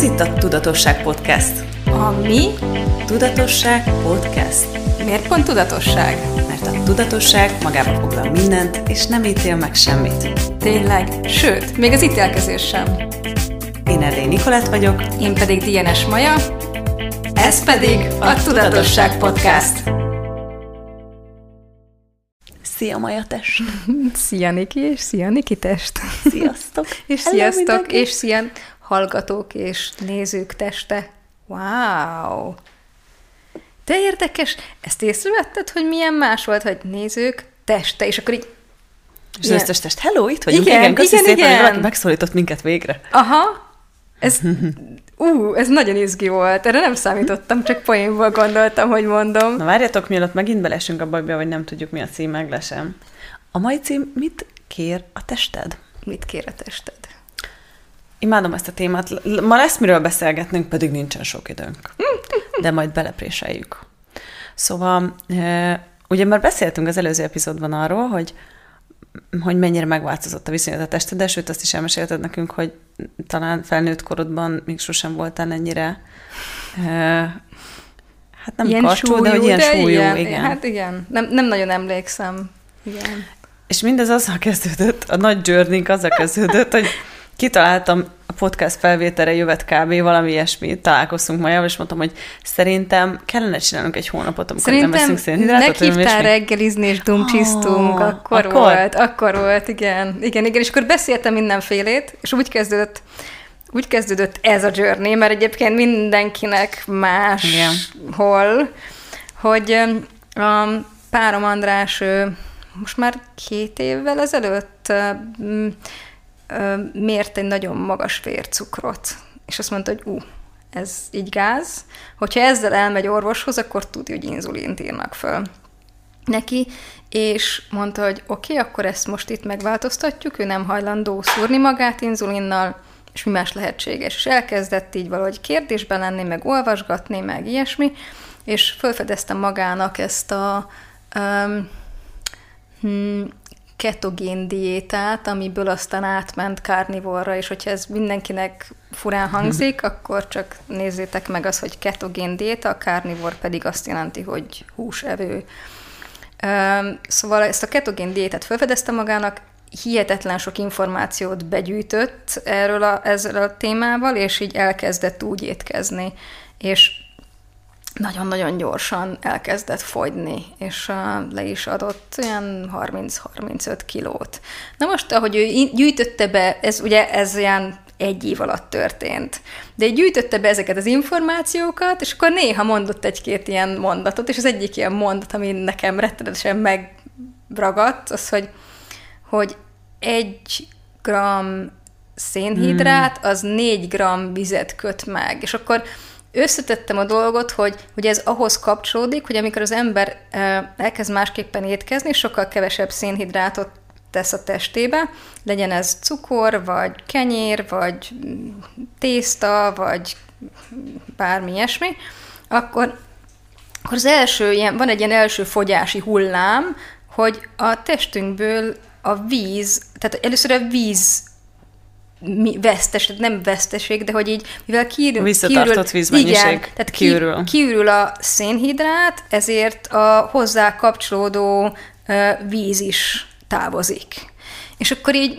Ez itt a Tudatosság Podcast. A mi? Tudatosság Podcast. Miért pont tudatosság? Mert a tudatosság magába foglal mindent, és nem ítél meg semmit. Tényleg? Sőt, még az ítélkezés sem. Én Erdély Nikolát vagyok. Én pedig Dienes Maja. Ez pedig a Tudatosság Podcast. Szia Maja test! Szia Niki, és szia Niki test! Sziasztok! és sziasztok, és szia hallgatók és nézők teste. Wow! De érdekes, ezt észrevetted, hogy milyen más volt, hogy nézők teste, és akkor így És az összes test, hello, itt vagyunk. Igen, Igen, köszi igen, szépen, hogy igen. valaki megszólított minket végre. Aha, ez, ú, ez nagyon izgi volt. Erre nem számítottam, csak poénból gondoltam, hogy mondom. Na várjatok, mielőtt megint belesünk a bajba, hogy nem tudjuk, mi a cím, meg lesem. A mai cím mit kér a tested? Mit kér a tested? Imádom ezt a témát. Ma lesz miről beszélgetnünk, pedig nincsen sok időnk. De majd belepréseljük. Szóval, ugye már beszéltünk az előző epizódban arról, hogy hogy mennyire megváltozott a viszonyod a testeddel, sőt azt is elmesélted nekünk, hogy talán felnőtt korodban még sosem voltál ennyire hát nem karcsú, de hogy ilyen súlyú, igen. igen. Hát igen, nem, nem nagyon emlékszem. Igen. És mindez azzal kezdődött, a nagy journey azzal kezdődött, hogy kitaláltam a podcast felvételre jövet kb. valami ilyesmi, találkoztunk ma, és mondtam, hogy szerintem kellene csinálnunk egy hónapot, amikor nem Szerintem veszünk szénhidrátot. vagy meghívtál reggelizni, és dumcsisztunk, Ah, akkor, akkor? volt, akkor volt, igen. Igen, igen, és akkor beszéltem mindenfélét, és úgy kezdődött, úgy kezdődött ez a journey, mert egyébként mindenkinek más Igen. hol, hogy öm, a párom András most már két évvel ezelőtt öm, mért egy nagyon magas vércukrot, és azt mondta, hogy ú, ez így gáz, hogyha ezzel elmegy orvoshoz, akkor tudja, hogy inzulint írnak föl neki, és mondta, hogy oké, okay, akkor ezt most itt megváltoztatjuk, ő nem hajlandó szúrni magát inzulinnal, és mi más lehetséges. És elkezdett így valahogy kérdésben lenni, meg olvasgatni, meg ilyesmi, és felfedeztem magának ezt a um, ketogén diétát, amiből aztán átment carnivorra, és hogyha ez mindenkinek furán hangzik, akkor csak nézzétek meg az, hogy ketogén diéta, a carnivore pedig azt jelenti, hogy húsevő. Szóval ezt a ketogén diétát felfedezte magának, hihetetlen sok információt begyűjtött erről a, ezzel a témával, és így elkezdett úgy étkezni. És nagyon-nagyon gyorsan elkezdett fogyni, és le is adott olyan 30-35 kilót. Na most, ahogy ő gyűjtötte be, ez ugye ez olyan egy év alatt történt, de így gyűjtötte be ezeket az információkat, és akkor néha mondott egy-két ilyen mondatot, és az egyik ilyen mondat, ami nekem rettenetesen megragadt, az, hogy, hogy egy gram szénhidrát, az négy gram vizet köt meg. És akkor összetettem a dolgot, hogy, hogy ez ahhoz kapcsolódik, hogy amikor az ember elkezd másképpen étkezni, sokkal kevesebb szénhidrátot tesz a testébe, legyen ez cukor, vagy kenyér, vagy tészta, vagy bármi ilyesmi, akkor, akkor az első ilyen, van egy ilyen első fogyási hullám, hogy a testünkből a víz, tehát először a víz mi vesztes, nem veszteség, de hogy így, mivel kiürül, Visszatartott vízmennyiség igen, tehát kiürül. Ki, kiürül a szénhidrát, ezért a hozzá kapcsolódó víz is távozik. És akkor így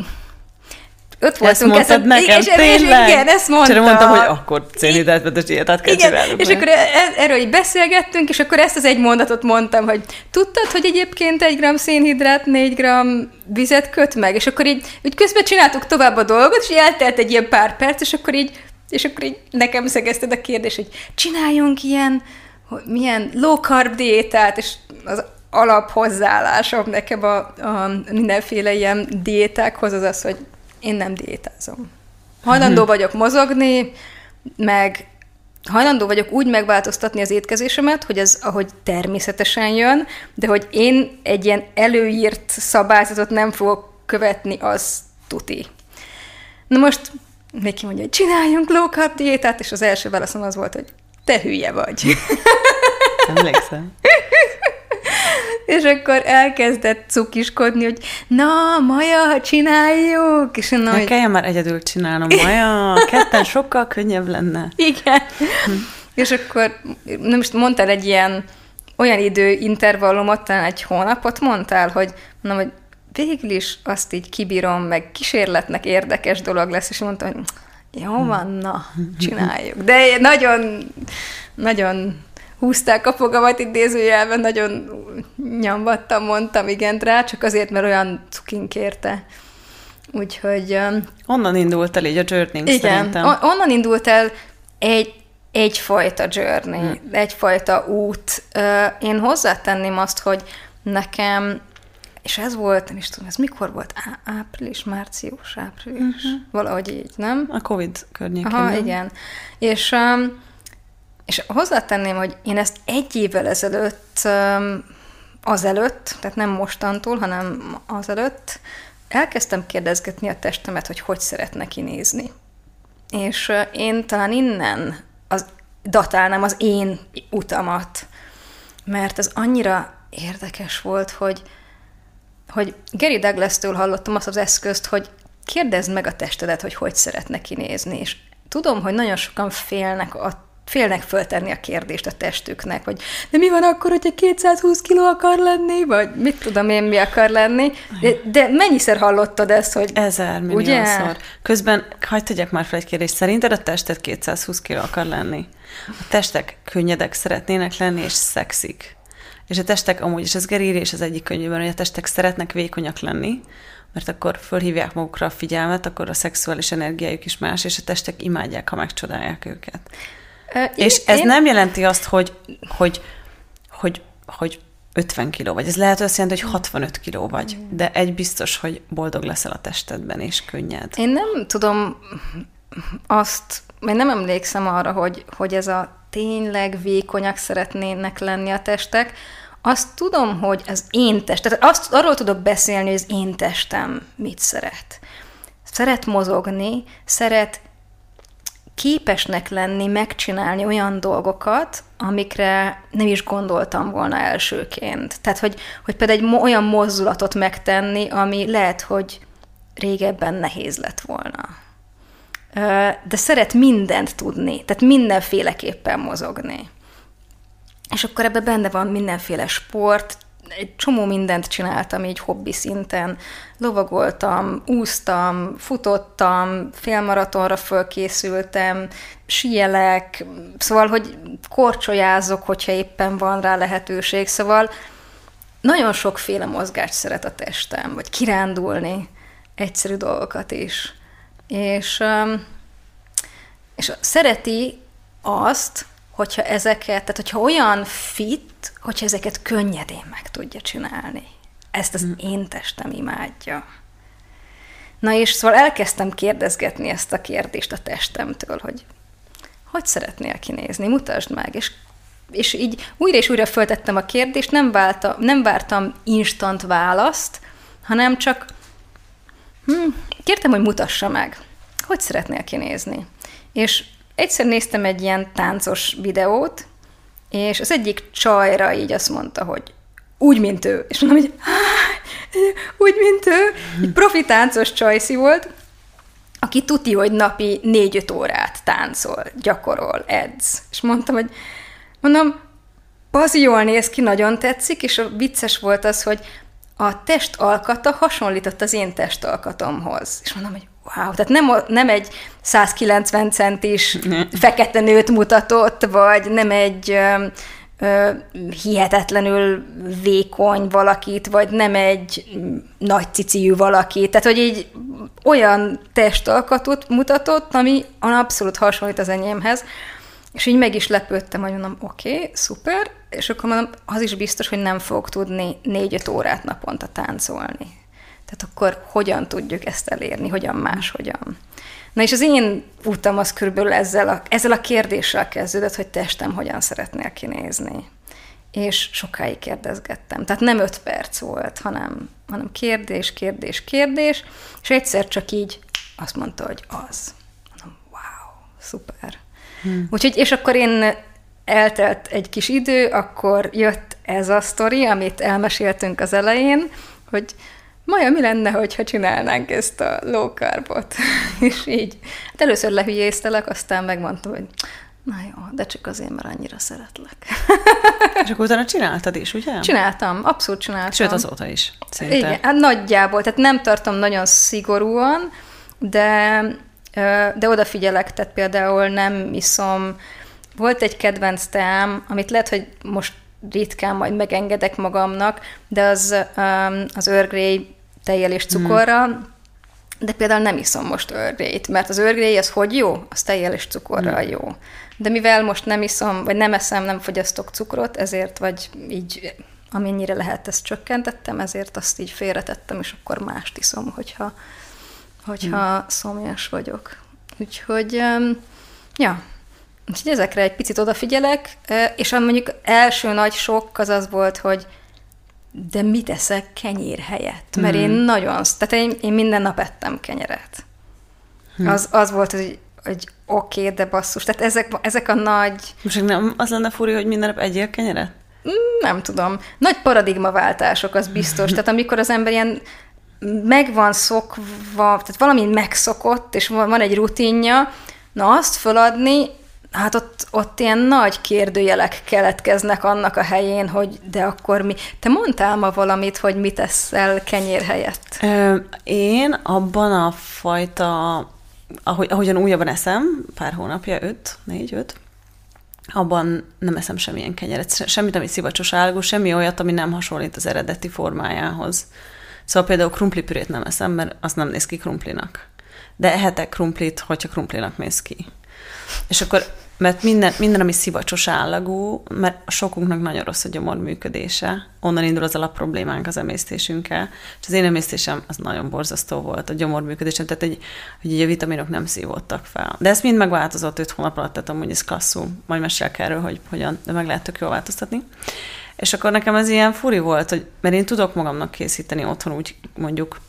ott voltunk Ezt mondtad ezen- nekem, és, és, és, tényleg? igen, ezt mondta. És mondtam, hogy akkor szénhidrátmentes diétát kell Igen, és meg. akkor e- erről így beszélgettünk, és akkor ezt az egy mondatot mondtam, hogy tudtad, hogy egyébként egy gram szénhidrát négy gram vizet köt meg? És akkor így, úgy közben csináltuk tovább a dolgot, és eltelt egy ilyen pár perc, és akkor így, és akkor így nekem szegezted a kérdés, hogy csináljunk ilyen, hogy milyen low carb diétát, és az alap hozzáállásom nekem a, a mindenféle ilyen diétákhoz az az, hogy én nem diétázom. Hajlandó vagyok mozogni, meg hajlandó vagyok úgy megváltoztatni az étkezésemet, hogy ez ahogy természetesen jön, de hogy én egy ilyen előírt szabályzatot nem fogok követni, az tuti. Na most Neki mondja, hogy csináljunk low carb diétát, és az első válaszom az volt, hogy te hülye vagy. Emlékszem. És akkor elkezdett cukiskodni, hogy na, Maja, csináljuk! És na, hogy... kelljen már egyedül csinálnom, Maja, ketten sokkal könnyebb lenne. Igen. Hm. És akkor nem most mondtál egy ilyen olyan időintervallumot, talán egy hónapot mondtál, hogy mondom, hogy végül is azt így kibírom, meg kísérletnek érdekes dolog lesz, és mondtam, hogy jó van, na, csináljuk. De nagyon, nagyon húzták a fogamat idézőjelben, nagyon nyombattam, mondtam igen rá, csak azért, mert olyan cukin kérte. Úgyhogy... Onnan indult el így a journey Igen, szerintem. onnan indult el egy, egyfajta journey, hmm. egyfajta út. Én hozzátenném azt, hogy nekem és ez volt, nem is tudom, ez mikor volt? Á, április, március, április, uh-huh. valahogy így, nem? A Covid környékén. Aha, nem? igen. És, um, és hozzátenném, hogy én ezt egy évvel ezelőtt, azelőtt, tehát nem mostantól, hanem azelőtt, elkezdtem kérdezgetni a testemet, hogy hogy szeretne kinézni. És én talán innen az, datálnám az én utamat, mert ez annyira érdekes volt, hogy hogy Gary Douglas-től hallottam azt az eszközt, hogy kérdezd meg a testedet, hogy hogy szeretne kinézni, és tudom, hogy nagyon sokan félnek a félnek föltenni a kérdést a testüknek, hogy de mi van akkor, hogyha 220 kiló akar lenni, vagy mit tudom én, mi akar lenni, de, de mennyiszer hallottad ezt, hogy... Ezer milliószor. Ugye? Közben, hagyd tegyek már fel egy kérdést, szerinted a tested 220 kiló akar lenni? A testek könnyedek szeretnének lenni, és szexik. És a testek amúgy, és ez Geri és az egyik könyvben, hogy a testek szeretnek vékonyak lenni, mert akkor fölhívják magukra a figyelmet, akkor a szexuális energiájuk is más, és a testek imádják, ha megcsodálják őket. És én, ez én... nem jelenti azt, hogy, hogy, hogy, hogy 50 kiló vagy. Ez lehet azt jelenti, hogy 65 kiló vagy, de egy biztos, hogy boldog leszel a testedben, és könnyed. Én nem tudom azt, én nem emlékszem arra, hogy, hogy ez a tényleg vékonyak szeretnének lenni a testek, azt tudom, hogy az én test, tehát azt, arról tudok beszélni, hogy az én testem mit szeret. Szeret mozogni, szeret képesnek lenni, megcsinálni olyan dolgokat, amikre nem is gondoltam volna elsőként. Tehát, hogy, hogy például egy olyan mozdulatot megtenni, ami lehet, hogy régebben nehéz lett volna. De szeret mindent tudni, tehát mindenféleképpen mozogni. És akkor ebben benne van mindenféle sport, egy csomó mindent csináltam így hobbi szinten. Lovagoltam, úsztam, futottam, félmaratonra fölkészültem, sielek, szóval, hogy korcsolyázok, hogyha éppen van rá lehetőség. Szóval nagyon sokféle mozgást szeret a testem, vagy kirándulni, egyszerű dolgokat is. És, és szereti azt, hogyha ezeket, tehát hogyha olyan fit, hogyha ezeket könnyedén meg tudja csinálni. Ezt az mm. én testem imádja. Na és szóval elkezdtem kérdezgetni ezt a kérdést a testemtől, hogy hogy szeretnél kinézni, mutasd meg. És, és így újra és újra föltettem a kérdést, nem, válta, nem vártam instant választ, hanem csak hm, kértem, hogy mutassa meg, hogy szeretnél kinézni. És egyszer néztem egy ilyen táncos videót, és az egyik csajra így azt mondta, hogy úgy, mint ő. És mondom, hogy úgy, mint ő. Egy profi táncos csajszi volt, aki tuti, hogy napi négy-öt órát táncol, gyakorol, edz. És mondtam, hogy mondom, az jól néz ki, nagyon tetszik, és a vicces volt az, hogy a test alkata hasonlított az én testalkatomhoz. És mondom, hogy wow, tehát nem, nem egy 190 centis fekete nőt mutatott, vagy nem egy hihetetlenül vékony valakit, vagy nem egy nagy ciciű valakit. Tehát, hogy így olyan testalkatot mutatott, ami abszolút hasonlít az enyémhez. És így meg is lepődtem, hogy mondom, oké, okay, szuper, és akkor mondom, az is biztos, hogy nem fog tudni négy-öt órát naponta táncolni. Tehát akkor hogyan tudjuk ezt elérni, hogyan máshogyan. Na és az én utam az körülbelül ezzel a, ezzel a kérdéssel kezdődött, hogy testem hogyan szeretnél kinézni. És sokáig kérdezgettem. Tehát nem öt perc volt, hanem, hanem kérdés, kérdés, kérdés, és egyszer csak így azt mondta, hogy az. Mondom, wow, szuper. Hmm. Úgyhogy, és akkor én eltelt egy kis idő, akkor jött ez a sztori, amit elmeséltünk az elején, hogy Maja, mi lenne, hogyha csinálnánk ezt a low carbot? és így, hát először lehülyéztelek, aztán megmondtam, hogy na jó, de csak azért, mert annyira szeretlek. és akkor utána csináltad is, ugye? Csináltam, abszolút csináltam. Sőt, azóta is, szinte. Igen, hát nagyjából, tehát nem tartom nagyon szigorúan, de, de odafigyelek, tehát például nem iszom, volt egy kedvenc teám, amit lehet, hogy most ritkán majd megengedek magamnak, de az az Earl Grey tejjel és cukorra, mm. de például nem iszom most Grey-t, mert az Grey az hogy jó? Az tejjel és cukorral mm. jó. De mivel most nem iszom, vagy nem eszem, nem fogyasztok cukrot, ezért, vagy így amennyire lehet, ezt csökkentettem, ezért azt így félretettem, és akkor mást iszom, hogyha, hogyha mm. szomjas vagyok. Úgyhogy, ja, Úgyhogy ezekre egy picit odafigyelek, és a mondjuk első nagy sok az az volt, hogy de mit eszek kenyér helyett? Mert mm. én nagyon, tehát én, én minden nap ettem kenyeret. Mm. Az, az volt, hogy, hogy oké, okay, de basszus. Tehát ezek, ezek a nagy... Most nem az lenne furi, hogy minden nap egyél kenyeret? Nem tudom. Nagy paradigmaváltások, az biztos. Tehát amikor az ember ilyen meg van szokva, tehát valami megszokott, és van egy rutinja, na azt föladni, hát ott, ott ilyen nagy kérdőjelek keletkeznek annak a helyén, hogy de akkor mi... Te mondtál ma valamit, hogy mit eszel kenyér helyett? Ö, én abban a fajta, ahogy, ahogyan újabban eszem, pár hónapja, öt, négy, öt, abban nem eszem semmilyen kenyeret, semmit, ami szivacsos állagú, semmi olyat, ami nem hasonlít az eredeti formájához. Szóval például krumplipürét nem eszem, mert az nem néz ki krumplinak. De ehetek krumplit, hogyha krumplinak néz ki. És akkor, mert minden, minden ami szivacsos állagú, mert sokunknak nagyon rossz a gyomor működése, onnan indul az alapproblémánk az emésztésünkkel, és az én emésztésem az nagyon borzasztó volt, a gyomor működésem, tehát egy, hogy így a vitaminok nem szívódtak fel. De ez mind megváltozott 5 hónap alatt, tehát amúgy ez klasszul, majd mesélek erről, hogy hogyan, de meg lehet tök jól változtatni. És akkor nekem ez ilyen furi volt, hogy, mert én tudok magamnak készíteni otthon úgy mondjuk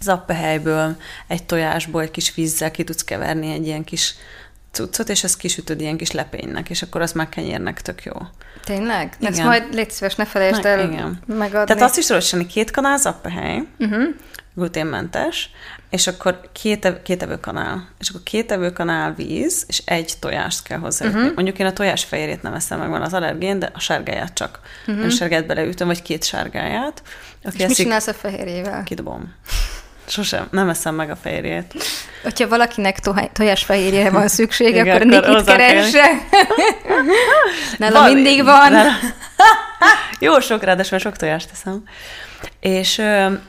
zappehelyből, egy tojásból, egy kis vízzel ki tudsz keverni egy ilyen kis cuccot, és ezt kisütöd ilyen kis lepénynek, és akkor az már kenyérnek tök jó. Tényleg? Igen. Ezt majd légy szíves, ne felejtsd el igen. megadni. Tehát azt is tudod csinálni, két kanál zappehely, uh-huh. gluténmentes, és akkor két, ev- két evőkanál. És akkor két evőkanál víz, és egy tojást kell hozzá. Uh-huh. Mondjuk én a tojás fehérjét nem eszem meg, van az allergén, de a sárgáját csak. Uh-huh. Én sárgát beleütöm, vagy két sárgáját. Aki és eszik, mit csinálsz a fehérjével? Kidobom. Sosem, nem eszem meg a fehérjét. Hogyha valakinek tojás fehérjére van szüksége, Igen, akkor Nikit keresse. Nála mindig van. Nála... Jó sok, ráadásul sok tojást teszem. És,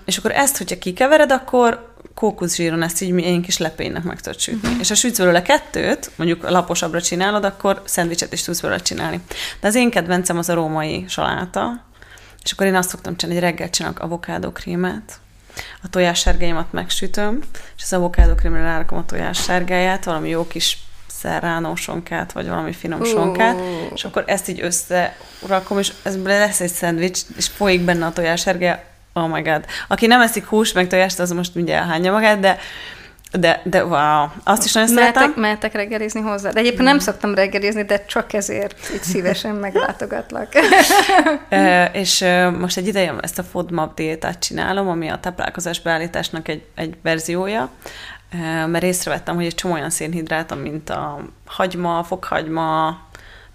és akkor ezt, hogyha kikevered, akkor kókuszsíron ezt így ilyen kis lepénynek meg tudod sütni. Uh-huh. És ha sütsz belőle kettőt, mondjuk laposabbra csinálod, akkor szendvicset is tudsz belőle csinálni. De az én kedvencem az a római saláta, és akkor én azt szoktam csinálni, hogy reggel csinálok avokádókrémet, a tojássárgáimat megsütöm, és az avokádokrémre rárakom a tojássárgáját, valami jó kis szerránó sonkát, vagy valami finom uh. sonkát, és akkor ezt így összerakom, és ez lesz egy szendvics, és folyik benne a tojássárgája, oh my god. Aki nem eszik hús, meg tojást, az most mindjárt hányja magát, de de, de wow, azt is nagyon mehetek, szeretem. Mehetek reggelizni hozzá. De egyébként nem szoktam reggelizni, de csak ezért itt szívesen meglátogatlak. e, és most egy ideje ezt a FODMAP diétát csinálom, ami a táplálkozás beállításnak egy, egy verziója, e, mert észrevettem, hogy egy csomó olyan szénhidráta, mint a hagyma, fokhagyma,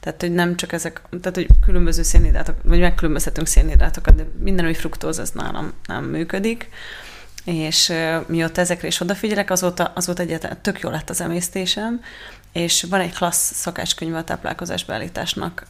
tehát, hogy nem csak ezek, tehát, hogy különböző szénhidrátok, vagy megkülönbözhetünk szénhidrátokat, de minden, ami fruktóz, az nálam nem működik és mióta ezekre is odafigyelek, azóta, azóta egyáltalán tök jó lett az emésztésem, és van egy klassz szakácskönyve a táplálkozás beállításnak,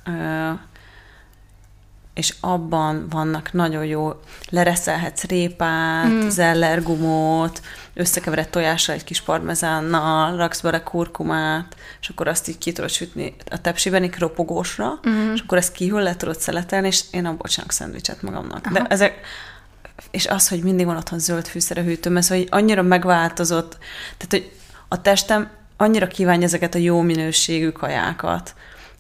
és abban vannak nagyon jó, lereszelhetsz répát, mm. zellergumót, összekevered tojással egy kis parmezánnal, raksz bele kurkumát, és akkor azt így ki tudod sütni a tepsiben, egy ropogósra, mm. és akkor ezt kihűl, le tudod szeletelni, és én abból csinálok szendvicset magamnak. Aha. De ezek, és az, hogy mindig van otthon zöld fűszer a hűtőm, ez, hogy annyira megváltozott, tehát, hogy a testem annyira kívánja ezeket a jó minőségű kajákat.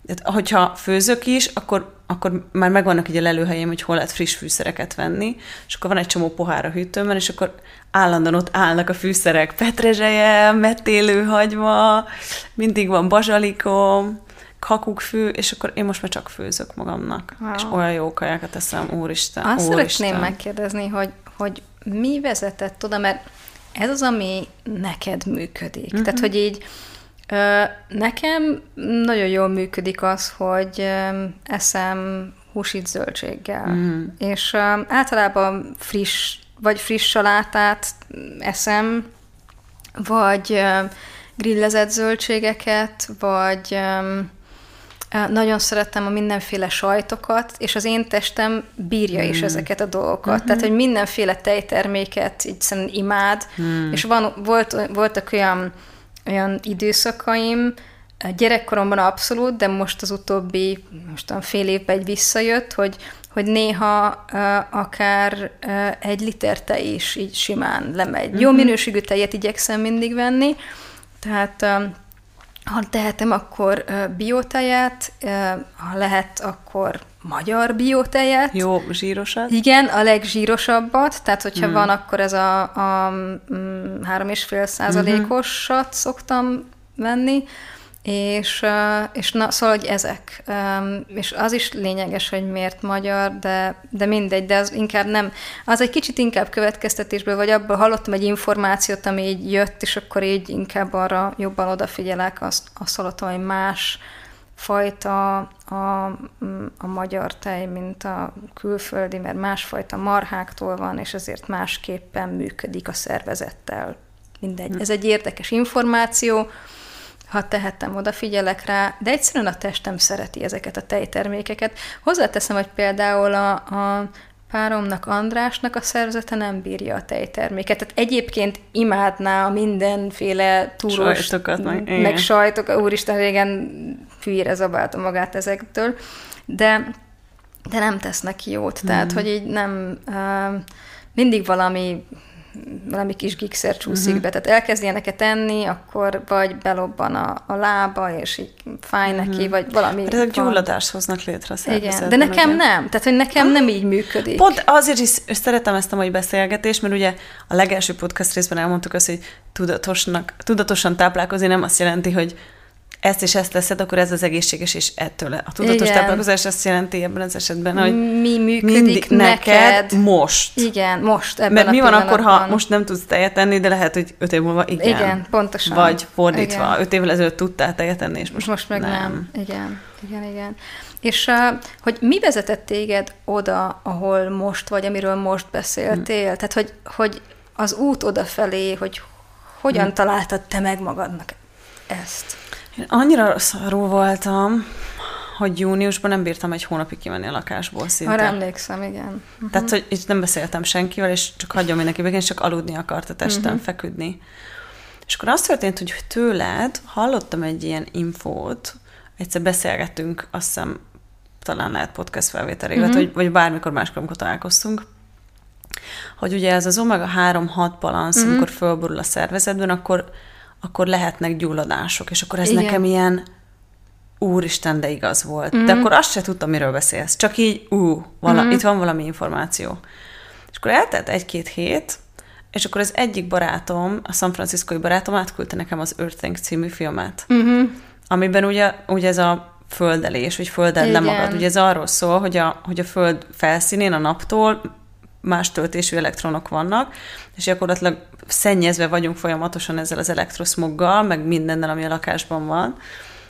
Tehát, hogyha főzök is, akkor, akkor már megvannak így a lelőhelyem, hogy hol lehet friss fűszereket venni, és akkor van egy csomó pohár a hűtőmben, és akkor állandóan ott állnak a fűszerek, petrezselye, metélőhagyma, mindig van bazsalikom, kakukkfű, és akkor én most már csak főzök magamnak. Wow. És olyan jó kajákat teszem, úristen, Azt úristen. szeretném megkérdezni, hogy, hogy mi vezetett oda, mert ez az, ami neked működik. Uh-huh. Tehát, hogy így nekem nagyon jól működik az, hogy eszem húsit zöldséggel. Uh-huh. És általában friss, vagy friss salátát eszem, vagy grillezett zöldségeket, vagy ö, nagyon szerettem a mindenféle sajtokat, és az én testem bírja mm. is ezeket a dolgokat. Mm-hmm. Tehát, hogy mindenféle tejterméket így imád, mm. és van, volt, voltak olyan, olyan időszakaim, gyerekkoromban abszolút, de most az utóbbi, most a fél évben egy visszajött, hogy, hogy néha uh, akár uh, egy liter tej is így simán lemegy. Mm-hmm. Jó minőségű tejet igyekszem mindig venni, tehát uh, ha tehetem, akkor biotejet, ha lehet, akkor magyar biotejet. Jó, zsírosat. Igen, a legzsírosabbat, tehát hogyha hmm. van, akkor ez a, a, a mm, 3,5 százalékosat hmm. szoktam venni, és, és na, szóval, hogy ezek. És az is lényeges, hogy miért magyar, de, de mindegy, de az inkább nem. Az egy kicsit inkább következtetésből, vagy abból hallottam egy információt, ami így jött, és akkor így inkább arra jobban odafigyelek, azt, azt hallottam, hogy más fajta a, a magyar tej, mint a külföldi, mert másfajta marháktól van, és ezért másképpen működik a szervezettel. Mindegy. Hm. Ez egy érdekes információ, ha tehetem, odafigyelek rá, de egyszerűen a testem szereti ezeket a tejtermékeket. Hozzáteszem, hogy például a, a páromnak, Andrásnak a szervezete nem bírja a tejterméket. Tehát egyébként imádná a mindenféle túros, Sajtokat, meg, meg sajtok, úristen, régen hülyére zabálta magát ezektől, de, de nem tesz neki jót. Mm. Tehát, hogy így nem... Uh, mindig valami valami kis gigszer csúszik uh-huh. be. Tehát elkezd ilyeneket enni, akkor vagy belobban a, a lába, és így fáj uh-huh. neki, vagy valami. De ezek gyulladást hoznak létre a Igen, de nekem ugye? nem. Tehát, hogy nekem ah. nem így működik. Pont azért is szeretem ezt a mai beszélgetést, mert ugye a legelső podcast részben elmondtuk azt, hogy tudatosnak, tudatosan táplálkozni nem azt jelenti, hogy ezt és ezt leszed, akkor ez az egészséges, és ettől a tudatos Igen. táplálkozás azt jelenti ebben az esetben, hogy mi működik neked, neked most. Igen, most ebben Mert mi van akkor, ha most nem tudsz tejet tenni, de lehet, hogy öt év múlva igen. Igen, pontosan. Vagy fordítva, igen. öt évvel ezelőtt tudtál tejet tenni, és most, most meg nem. nem. Igen, igen, igen. És hogy mi vezetett téged oda, ahol most vagy, amiről most beszéltél? Hmm. Tehát, hogy, hogy az út odafelé, hogy hogyan hmm. találtad te meg magadnak ezt? Én annyira szarú voltam, hogy júniusban nem bírtam egy hónapig kimenni a lakásból szinte. Arra emlékszem, igen. Uh-huh. Tehát, hogy itt nem beszéltem senkivel, és csak hagyom mindenki végén, csak aludni akart a testem, uh-huh. feküdni. És akkor az történt, hogy tőled hallottam egy ilyen infót, egyszer beszélgettünk, azt hiszem, talán lehet podcast felvételével, uh-huh. vagy, vagy bármikor máskor, amikor találkoztunk, hogy ugye ez az omega-3-6 balansz, uh-huh. amikor fölborul a szervezetben, akkor akkor lehetnek gyulladások, és akkor ez Igen. nekem ilyen úristen, de igaz volt. Mm. De akkor azt se tudtam, miről beszélsz. Csak így, ú, vala, mm. itt van valami információ. És akkor eltelt egy-két hét, és akkor az egyik barátom, a San Franciscoi barátom átküldte nekem az Earthing című filmet, mm-hmm. amiben ugye, ugye ez a földelés, vagy földed le magad. Ugye ez arról szól, hogy a, hogy a föld felszínén a naptól más töltésű elektronok vannak, és gyakorlatilag szennyezve vagyunk folyamatosan ezzel az elektroszmoggal, meg mindennel, ami a lakásban van.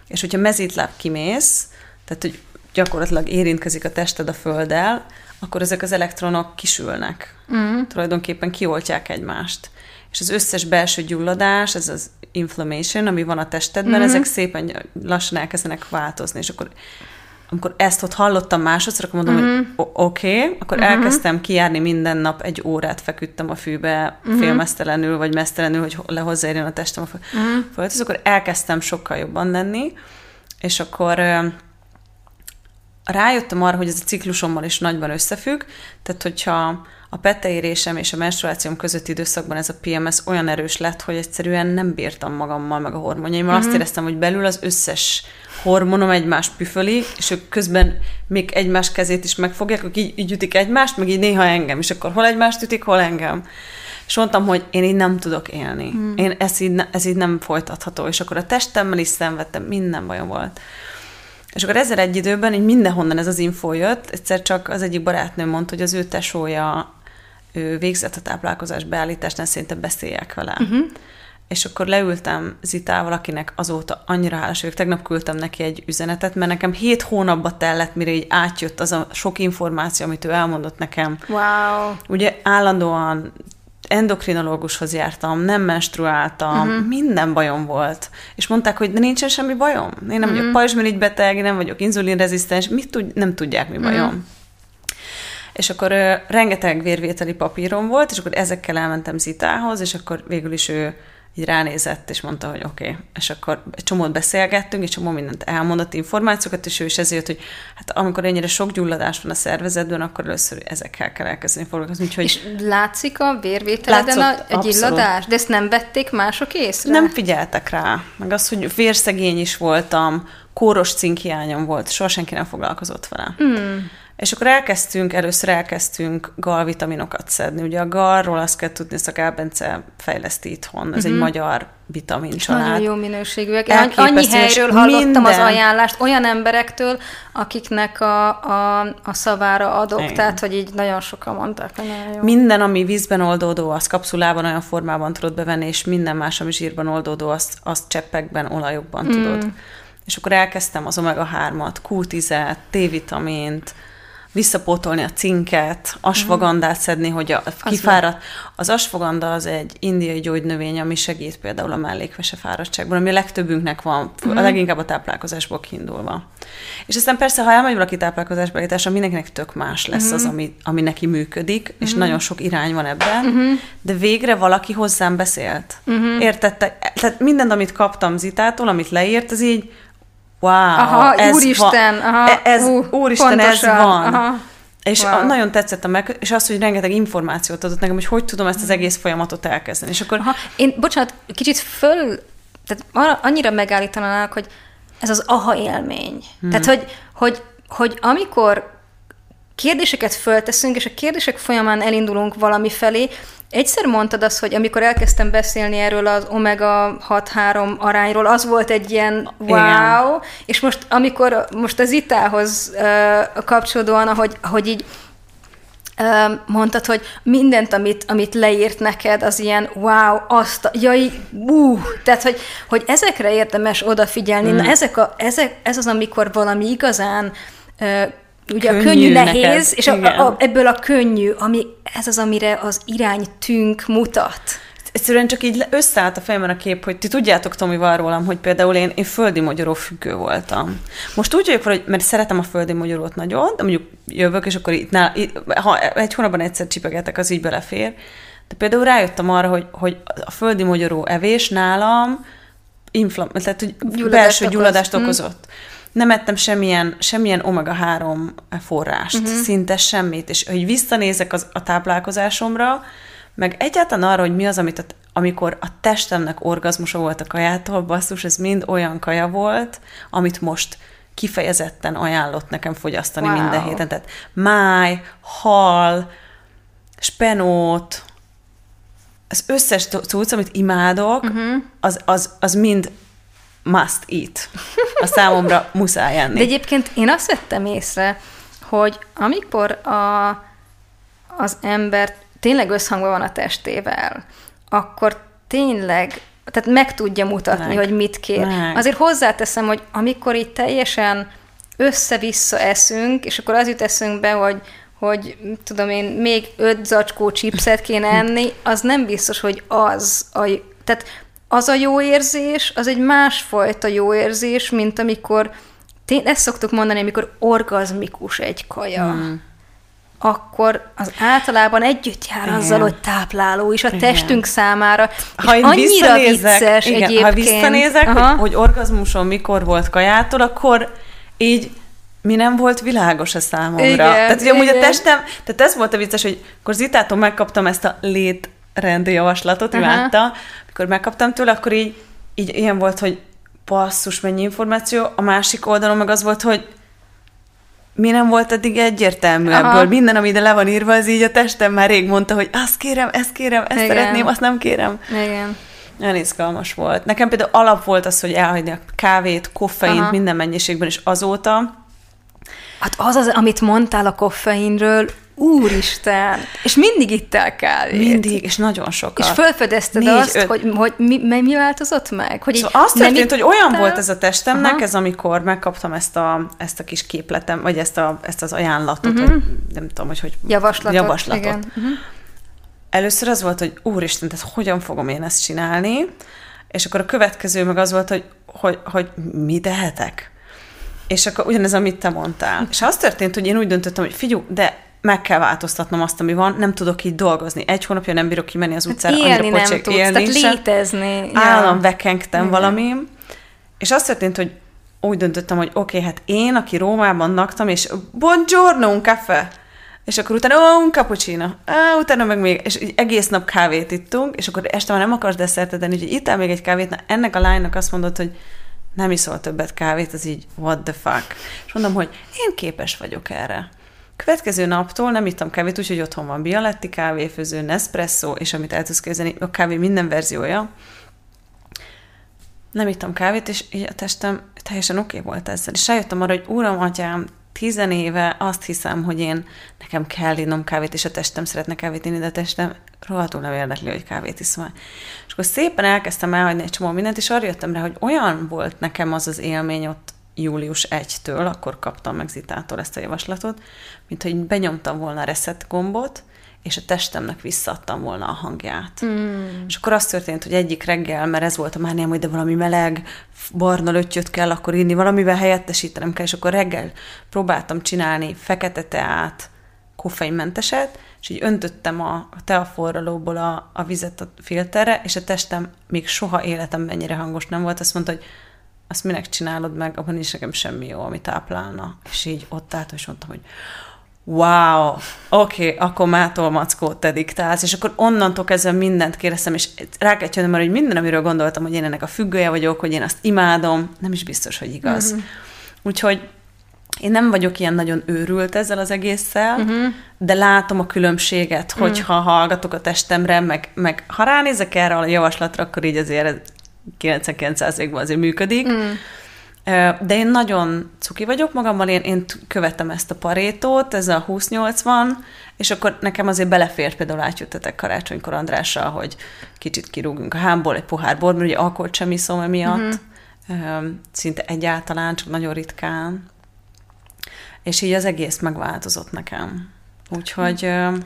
És hogyha mezítláb kimész, tehát hogy gyakorlatilag érintkezik a tested a földdel, akkor ezek az elektronok kisülnek. Mm. Tulajdonképpen kioltják egymást. És az összes belső gyulladás, ez az inflammation, ami van a testedben, mm ezek szépen lassan elkezdenek változni, és akkor amikor ezt ott hallottam másodszor, akkor mondom, uh-huh. hogy mhm. oké, okay. akkor uh-huh. elkezdtem kijárni minden nap, egy órát feküdtem a fűbe, uh-huh. félmeztelenül, vagy mesztelenül, hogy lehozzáérjen a testem a föld. Uh-huh. akkor elkezdtem sokkal jobban lenni, és akkor rájöttem arra, hogy ez a ciklusommal is nagyban összefügg, tehát hogyha a peteérésem és a menstruációm közötti időszakban ez a PMS olyan erős lett, hogy egyszerűen nem bírtam magammal, meg a hormonjaimmal. Uh-huh. Azt éreztem, hogy belül az összes hormonom egymást püföli, és ők közben még egymás kezét is megfogják, ők így, így ütik egymást, meg így néha engem, és akkor hol egymást ütik, hol engem. És mondtam, hogy én így nem tudok élni. Hmm. Én ez így, ez így nem folytatható. És akkor a testemmel is szenvedtem, minden bajom volt. És akkor ezzel egy időben így mindenhonnan ez az info jött, egyszer csak az egyik barátnőm mondta, hogy az ő tesója ő végzett a táplálkozás beállításnál, szerintem beszéljek vele. Uh-huh. És akkor leültem Zitával, akinek azóta annyira hálás vagyok. Tegnap küldtem neki egy üzenetet, mert nekem hét hónapba tellett, mire így átjött az a sok információ, amit ő elmondott nekem. Wow. Ugye állandóan endokrinológushoz jártam, nem menstruáltam, uh-huh. minden bajom volt. És mondták, hogy de nincsen semmi bajom. Én nem uh-huh. vagyok pajzsmirigy beteg, nem vagyok inzulinrezisztens, mit tud, nem tudják, mi bajom. Uh-huh. És akkor ö, rengeteg vérvételi papírom volt, és akkor ezekkel elmentem Zitához, és akkor végül is ő így ránézett, és mondta, hogy oké. Okay. És akkor egy csomót beszélgettünk, és csomó mindent elmondott információkat, és ő is ezért, hogy hát amikor ennyire sok gyulladás van a szervezetben, akkor először ezekkel kell elkezdeni foglalkozni. Úgyhogy és látszik a vérvételeden a, egy illadás? De ezt nem vették mások észre? Nem figyeltek rá. Meg az, hogy vérszegény is voltam, kóros cinkhiányom volt, soha senki nem foglalkozott vele. Mm. És akkor elkezdtünk, először elkezdtünk galvitaminokat szedni. Ugye a galról azt kell tudni, ezt a Gálbence fejleszti itthon. Ez uh-huh. egy mhm. magyar vitamin család. Nagyon jó minőségűek. Annyi helyről hallottam minden... az ajánlást olyan emberektől, akiknek a, a, a szavára adok, Igen. tehát hogy így nagyon sokan mondták, hogy nagyon jó. Minden, ami vízben oldódó, az kapszulában olyan formában tudod bevenni, és minden más, ami zsírban oldódó, azt, azt cseppekben, olajokban mm. tudod. És akkor elkezdtem az omega-3-at, Q10-et, D-vitamint, visszapótolni a cinket, asfagandát szedni, hogy a kifáradt. Az asfaganda az egy indiai gyógynövény, ami segít például a mellékvese fáradtságban, ami a legtöbbünknek van, uh-huh. a leginkább a táplálkozásból kiindulva. És aztán persze, ha elmegy valaki táplálkozásba állításra, mindenkinek tök más lesz uh-huh. az, ami, ami neki működik, és uh-huh. nagyon sok irány van ebben, uh-huh. de végre valaki hozzám beszélt. Uh-huh. Értette? Tehát mindent, amit kaptam Zitától, amit leírt, az így wow, aha, ez úristen, van, aha, ez, uh, úristen, pontosan, ez van. Aha. És wow. nagyon tetszett a meg, és az, hogy rengeteg információt adott nekem, hogy hogy tudom ezt az egész folyamatot elkezdeni. És akkor... Aha, én, bocsánat, kicsit föl, tehát annyira megállítanák, hogy ez az aha élmény. Hmm. Tehát, hogy, hogy, hogy amikor kérdéseket fölteszünk, és a kérdések folyamán elindulunk valami felé, Egyszer mondtad azt, hogy amikor elkezdtem beszélni erről az omega 6-3 arányról, az volt egy ilyen wow, Igen. és most amikor most az itához uh, kapcsolódóan, ahogy, ahogy így mondtad, hogy mindent, amit, amit leírt neked, az ilyen wow, azt, jaj, uh, tehát, hogy, hogy ezekre érdemes odafigyelni. Mm. Na, ezek a, ezek, ez az, amikor valami igazán ugye könnyű, a könnyű nehéz, neked. és a, a, ebből a könnyű, ami ez az, amire az iránytünk mutat. Egyszerűen csak így összeállt a fejemben a kép, hogy ti tudjátok Tomival rólam, hogy például én, én földi magyaró függő voltam. Most úgy vagyok, hogy mert szeretem a földi magyarót nagyon, de mondjuk jövök, és akkor itt, nál, itt ha egy hónapban egyszer csipegetek, az így belefér. De például rájöttem arra, hogy, hogy a földi magyaró evés nálam inflam, tehát hogy gyulladást belső okoz. gyulladást hm. okozott. Hmm nem ettem semmilyen, semmilyen omega-3 forrást, uh-huh. szinte semmit, és hogy visszanézek az, a táplálkozásomra, meg egyáltalán arra, hogy mi az, amit a, amikor a testemnek orgazmusa volt a kajától, basszus, ez mind olyan kaja volt, amit most kifejezetten ajánlott nekem fogyasztani wow. minden héten. Tehát máj, hal, spenót, az összes cucc, amit imádok, uh-huh. az, az, az mind must eat. A számomra muszáj enni. De egyébként én azt vettem észre, hogy amikor a, az ember tényleg összhangban van a testével, akkor tényleg, tehát meg tudja mutatni, meg. hogy mit kér. Meg. Azért hozzáteszem, hogy amikor itt teljesen össze-vissza eszünk, és akkor az jut eszünkbe, hogy hogy tudom én, még öt zacskó chipset kéne enni, az nem biztos, hogy az a... Tehát az a jó érzés, az egy másfajta jó érzés, mint amikor, tény, ezt szoktuk mondani, amikor orgazmikus egy kaja. Hmm akkor az általában együtt jár igen. azzal, hogy tápláló is a igen. testünk számára. Ha én annyira vicces igen, egyébként. Ha visszanézek, hogy, hogy orgazmusom mikor volt kajától, akkor így mi nem volt világos a számomra. Igen, tehát ugye amúgy a testem, tehát ez volt a vicces, hogy akkor Zitától megkaptam ezt a lét rendi javaslatot, uh-huh. imádta, amikor megkaptam tőle, akkor így, így ilyen volt, hogy passzus, mennyi információ, a másik oldalon meg az volt, hogy mi nem volt eddig egyértelmű Aha. ebből. Minden, ami ide le van írva, az így a testem már rég mondta, hogy azt kérem, ezt kérem, ezt Igen. szeretném, azt nem kérem. Igen. Nagyon izgalmas volt. Nekem például alap volt az, hogy elhagyni a kávét, koffeint Aha. minden mennyiségben, és azóta Hát az az, amit mondtál a koffeinről, úristen, és mindig ittál kávét. mindig, és nagyon sokat. És felfedezted Négy, azt, öt- hogy, hogy mi, mi, mi változott meg? Hogy Szóval az nem történt, hogy olyan volt ez a testemnek, Aha. ez amikor megkaptam ezt a, ezt a kis képletem, vagy ezt, a, ezt az ajánlatot, Mhm. uh-huh. vagy nem tudom, hogy hogy... Javaslatot. javaslatot. Igen. Uh-huh. Először az volt, hogy úristen, tehát hogyan fogom én ezt csinálni, és akkor a következő meg az volt, hogy, hogy, hogy mi tehetek? És akkor ugyanez, amit te mondtál. És az történt, hogy én úgy döntöttem, hogy figyelj, de meg kell változtatnom azt, ami van, nem tudok így dolgozni. Egy hónapja nem bírok kimenni az utcára, Hát élni nem pocsék, tudsz, élni tehát létezni. Ja. Állam vekengtem Igen. és az történt, hogy úgy döntöttem, hogy oké, okay, hát én, aki Rómában laktam, és buongiorno, un caffè. És akkor utána, oh, un cappuccino. Ah, utána meg még, és így egész nap kávét ittunk, és akkor este már nem akarsz desszertet enni, úgyhogy ittál még egy kávét. Na, ennek a lánynak azt mondod, hogy nem iszol többet kávét, az így what the fuck. És mondom, hogy én képes vagyok erre. Következő naptól nem ittam kávét, úgyhogy otthon van Bialetti kávéfőző, Nespresso, és amit el tudsz képzelni, a kávé minden verziója. Nem ittam kávét, és így a testem teljesen oké okay volt ezzel. És rájöttem arra, hogy uram, atyám, tizenéve azt hiszem, hogy én nekem kell innom kávét, és a testem szeretne kávét inni, de a testem rohadtul nem érdekli, hogy kávét iszom. És akkor szépen elkezdtem elhagyni egy csomó mindent, és arra jöttem rá, hogy olyan volt nekem az az élmény ott július 1-től, akkor kaptam meg Zitától ezt a javaslatot, mint hogy benyomtam volna a reset gombot, és a testemnek visszaadtam volna a hangját. Mm. És akkor az történt, hogy egyik reggel, mert ez volt a mániám, hogy de valami meleg, barna löttyöt kell akkor inni, valamivel helyettesítenem kell, és akkor reggel próbáltam csinálni fekete teát, koffeinmenteset, és így öntöttem a, a teaforralóból a, a vizet a filterre, és a testem még soha életemben ennyire hangos nem volt, azt mondta, hogy azt minek csinálod meg, abban nincs nekem semmi jó, ami táplálna. És így ott állt, és mondtam, hogy wow, oké, okay, akkor mától mackót te diktálsz, és akkor onnantól kezdve mindent kérdeztem, és rá kell jönnöm, hogy minden, amiről gondoltam, hogy én ennek a függője vagyok, hogy én azt imádom, nem is biztos, hogy igaz. Uh-huh. Úgyhogy én nem vagyok ilyen nagyon őrült ezzel az egésszel, uh-huh. de látom a különbséget, hogyha uh-huh. hallgatok a testemre, meg, meg ha ránézek erre a javaslatra, akkor így azért 99%-ban azért működik. Uh-huh. De én nagyon cuki vagyok magammal, én, én követem ezt a parétót, ez a 20-80, és akkor nekem azért belefért például átjöttetek karácsonykor Andrással, hogy kicsit kirúgunk a hámból egy pohár bor, mert ugye alkoholt sem iszom emiatt, uh-huh. szinte egyáltalán, csak nagyon ritkán. És így az egész megváltozott nekem. Úgyhogy... Uh-huh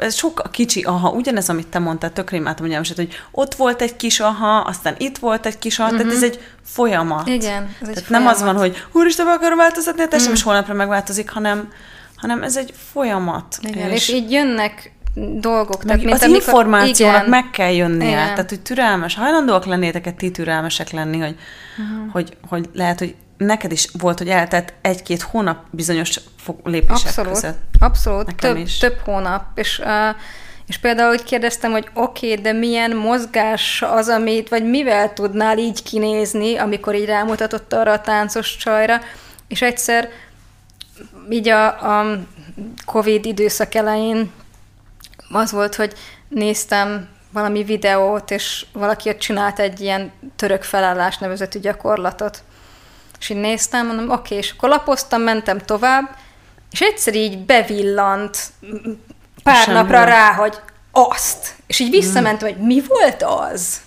ez sokkal kicsi aha, ugyanez, amit te mondtál, tökre imádtam, hogy, hogy ott volt egy kis aha, aztán itt volt egy kis aha, uh-huh. tehát ez egy folyamat. Igen, ez tehát egy nem folyamat. az van, hogy úristen, meg akarom változtatni a testem, uh-huh. és holnapra megváltozik, hanem, hanem ez egy folyamat. Igen, és, és így jönnek dolgok. Tehát, mint az amikor, információnak igen, meg kell jönnie. Igen. Tehát, hogy türelmes, hajlandóak lennétek ti türelmesek lenni, hogy, uh-huh. hogy, hogy lehet, hogy neked is volt, hogy eltelt egy-két hónap bizonyos lépések abszolút, között. Abszolút, Nekem több, is. több hónap. És, uh, és például úgy kérdeztem, hogy oké, okay, de milyen mozgás az, amit, vagy mivel tudnál így kinézni, amikor így rámutatott arra a táncos csajra, és egyszer így a, a Covid időszak elején az volt, hogy néztem valami videót, és valaki ott csinált egy ilyen török felállás nevezetű gyakorlatot. És így néztem, mondom, oké, okay, és akkor lapoztam, mentem tovább, és egyszer így bevillant pár Semmi. napra rá, hogy azt. És így visszamentem, hogy mi volt az?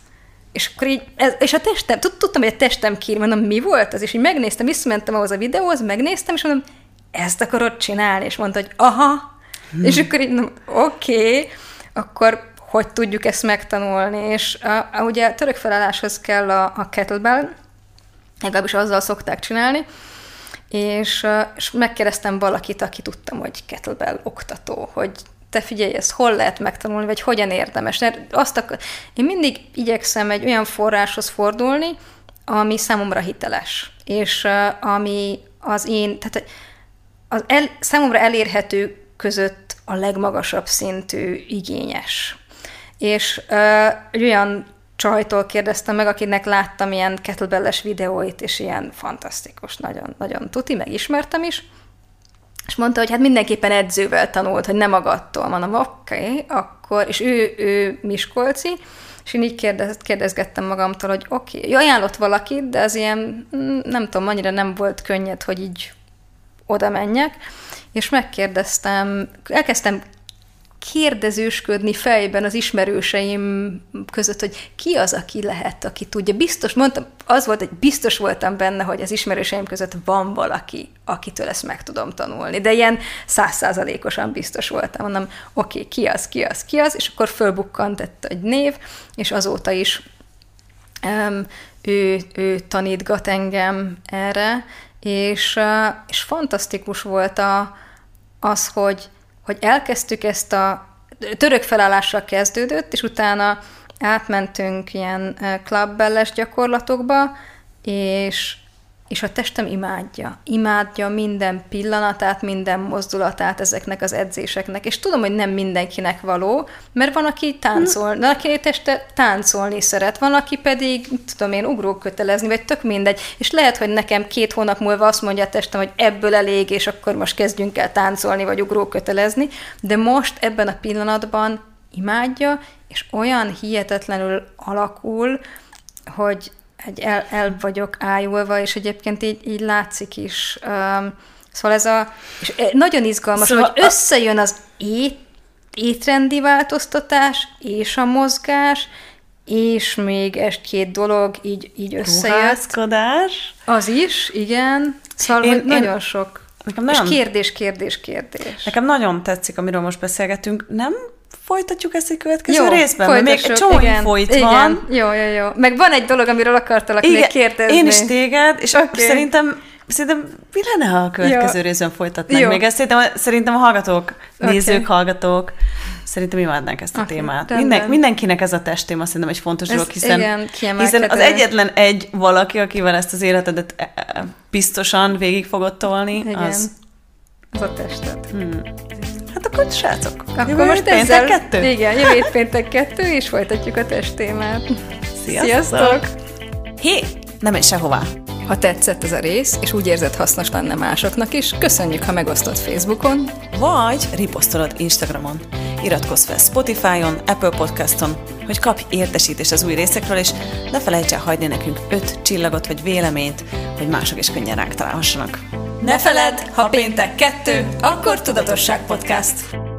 És akkor így, ez, és a testem, tud- tudtam, hogy a testem kír, mondom, mi volt az? És így megnéztem, visszamentem ahhoz a videóhoz, megnéztem, és mondom, ezt akarod csinálni? És mondta, hogy aha. Hmm. És akkor így mondom, oké, okay, akkor hogy tudjuk ezt megtanulni? És a, a, ugye a török felálláshoz kell a, a kettlebell, legalábbis azzal szokták csinálni, és, és megkérdeztem valakit, aki tudtam, hogy kettlebell oktató, hogy te figyelj, ezt hol lehet megtanulni, vagy hogyan érdemes. Mert azt akar, én mindig igyekszem egy olyan forráshoz fordulni, ami számomra hiteles, és ami az én, tehát az el, számomra elérhető között a legmagasabb szintű igényes. És uh, egy olyan csajtól kérdeztem meg, akinek láttam ilyen kettlebelles videóit, és ilyen fantasztikus, nagyon, nagyon tuti, megismertem is, és mondta, hogy hát mindenképpen edzővel tanult, hogy nem magattól. Mondom, oké, okay, akkor, és ő, ő Miskolci, és én így kérdez, kérdezgettem magamtól, hogy oké, okay, ajánlott valakit, de az ilyen, mm, nem tudom, annyira nem volt könnyed, hogy így oda menjek, és megkérdeztem, elkezdtem kérdezősködni fejben az ismerőseim között, hogy ki az, aki lehet, aki tudja. Biztos, mondtam, az volt, hogy biztos voltam benne, hogy az ismerőseim között van valaki, akitől ezt meg tudom tanulni. De ilyen százszázalékosan biztos voltam. Mondom, oké, okay, ki az, ki az, ki az, és akkor fölbukkant egy név, és azóta is um, ő, ő tanítgat engem erre, és, és fantasztikus volt a, az, hogy hogy elkezdtük ezt a török felállással kezdődött, és utána átmentünk ilyen klubbelles gyakorlatokba, és és a testem imádja. Imádja minden pillanatát, minden mozdulatát ezeknek az edzéseknek. És tudom, hogy nem mindenkinek való, mert van, aki táncol, van, aki teste táncolni szeret, van, aki pedig, tudom én, ugrókötelezni, vagy tök mindegy. És lehet, hogy nekem két hónap múlva azt mondja a testem, hogy ebből elég, és akkor most kezdjünk el táncolni, vagy ugrókötelezni, de most ebben a pillanatban imádja, és olyan hihetetlenül alakul, hogy egy el, el vagyok ájulva, és egyébként így, így látszik is. Um, szóval ez a... És nagyon izgalmas, szóval hogy összejön az ét, étrendi változtatás, és a mozgás, és még egy-két dolog így, így összejött. Ruházkodás. Az is, igen. Szóval én, nagyon én, sok. Nekem nagyon, és kérdés, kérdés, kérdés. Nekem nagyon tetszik, amiről most beszélgetünk. Nem folytatjuk ezt egy következő jó, részben? Mert még egy csomó igen, folyt igen, van. Jó, jó, jó. Meg van egy dolog, amiről akartalak igen, még kérdezni. Én is téged, és okay. szerintem Szerintem mi lenne, ha a következő jó. részben folytatnánk jó. még ezt? Szerintem, szerintem a hallgatók, okay. nézők, hallgatók, szerintem imádnánk ezt a okay, témát. Minden, mindenkinek ez a testtéma szerintem egy fontos ez dolog, hiszen, igen, hiszen az egyetlen egy valaki, akivel ezt az életedet e, e, biztosan végig fogod tolni, igen. az... Az a tested. Hmm. Hát akkor srácok, akkor jövő most ezzel, kettő? Igen, jövő péntek kettő, és folytatjuk a testtémát. Sziasztok! Sziasztok. Hé, nem menj sehová! Ha tetszett ez a rész, és úgy érzed hasznos lenne másoknak is, köszönjük, ha megosztod Facebookon, vagy riposztolod Instagramon. Iratkozz fel Spotify-on, Apple Podcaston, hogy kapj értesítést az új részekről, és ne felejts el hagyni nekünk öt csillagot vagy véleményt, hogy mások is könnyen ránk találhassanak. Ne feledd, ha péntek kettő, akkor Tudatosság Podcast.